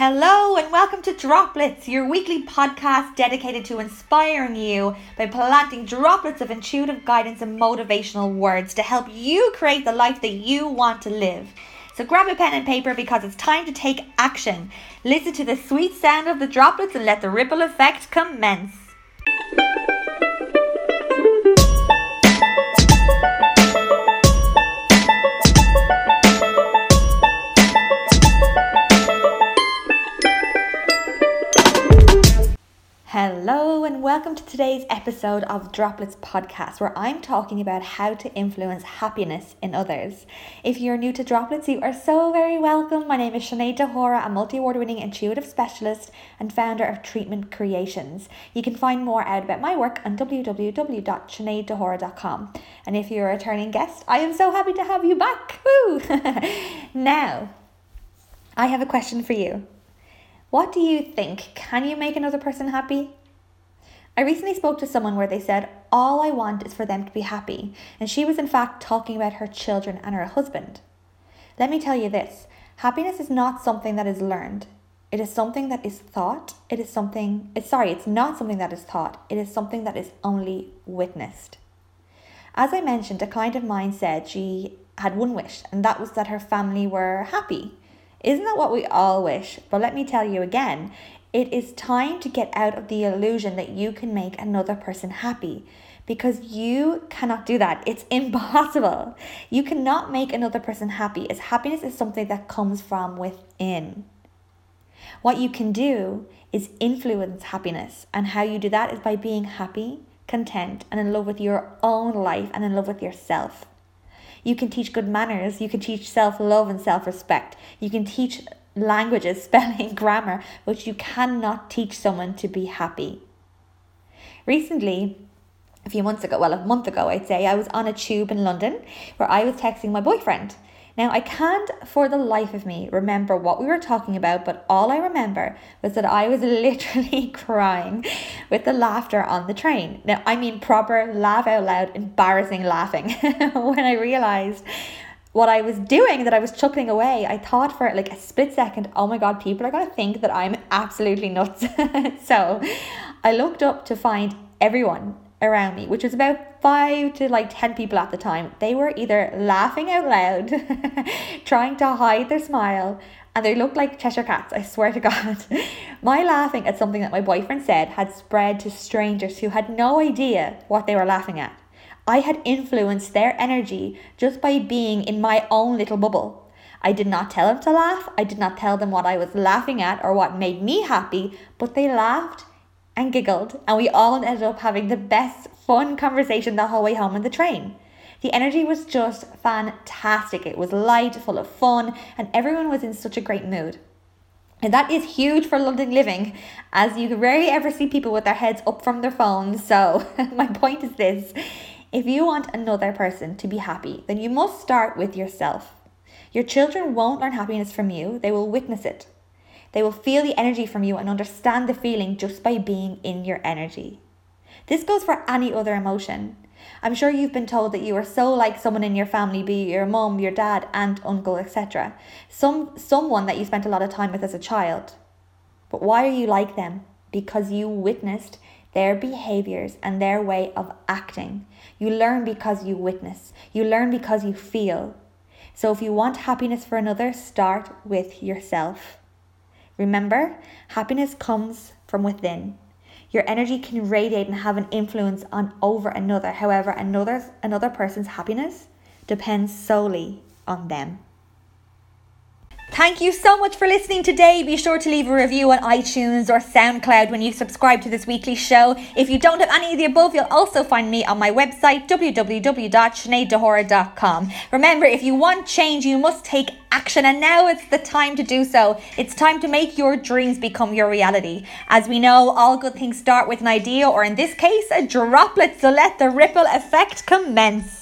Hello, and welcome to Droplets, your weekly podcast dedicated to inspiring you by planting droplets of intuitive guidance and motivational words to help you create the life that you want to live. So grab a pen and paper because it's time to take action. Listen to the sweet sound of the droplets and let the ripple effect commence. Today's episode of Droplets Podcast, where I'm talking about how to influence happiness in others. If you're new to Droplets, you are so very welcome. My name is Sinead Dahora, a multi award winning intuitive specialist and founder of Treatment Creations. You can find more out about my work on www.sineaddahora.com. And if you're a returning guest, I am so happy to have you back. Woo! now, I have a question for you. What do you think? Can you make another person happy? I recently spoke to someone where they said, All I want is for them to be happy. And she was, in fact, talking about her children and her husband. Let me tell you this happiness is not something that is learned. It is something that is thought. It is something, it's, sorry, it's not something that is thought. It is something that is only witnessed. As I mentioned, a client of mine said she had one wish, and that was that her family were happy. Isn't that what we all wish? But let me tell you again, it is time to get out of the illusion that you can make another person happy because you cannot do that. It's impossible. You cannot make another person happy, as happiness is something that comes from within. What you can do is influence happiness, and how you do that is by being happy, content, and in love with your own life and in love with yourself. You can teach good manners. You can teach self love and self respect. You can teach languages, spelling, grammar, but you cannot teach someone to be happy. Recently, a few months ago, well, a month ago, I'd say, I was on a tube in London where I was texting my boyfriend. Now, I can't for the life of me remember what we were talking about, but all I remember was that I was literally crying with the laughter on the train. Now, I mean proper laugh out loud, embarrassing laughing when I realized what I was doing, that I was chuckling away. I thought for like a split second, oh my God, people are going to think that I'm absolutely nuts. so I looked up to find everyone around me, which was about five to like 10 people at the time, they were either laughing out loud, trying to hide their smile, and they looked like Cheshire cats, I swear to God. my laughing at something that my boyfriend said had spread to strangers who had no idea what they were laughing at. I had influenced their energy just by being in my own little bubble. I did not tell them to laugh. I did not tell them what I was laughing at or what made me happy, but they laughed and giggled, and we all ended up having the best fun conversation the whole way home on the train. The energy was just fantastic. It was light, full of fun, and everyone was in such a great mood. And that is huge for London living, as you rarely ever see people with their heads up from their phones. So, my point is this if you want another person to be happy, then you must start with yourself. Your children won't learn happiness from you, they will witness it. They will feel the energy from you and understand the feeling just by being in your energy. This goes for any other emotion. I'm sure you've been told that you are so like someone in your family, be it your mum, your dad, aunt, uncle, etc. Some someone that you spent a lot of time with as a child. But why are you like them? Because you witnessed their behaviors and their way of acting. You learn because you witness. You learn because you feel. So if you want happiness for another, start with yourself. Remember, happiness comes from within. Your energy can radiate and have an influence on over another. However, another another person's happiness depends solely on them. Thank you so much for listening today. Be sure to leave a review on iTunes or SoundCloud when you subscribe to this weekly show. If you don't have any of the above, you'll also find me on my website, www.sineaddahora.com. Remember, if you want change, you must take action, and now it's the time to do so. It's time to make your dreams become your reality. As we know, all good things start with an idea, or in this case, a droplet, so let the ripple effect commence.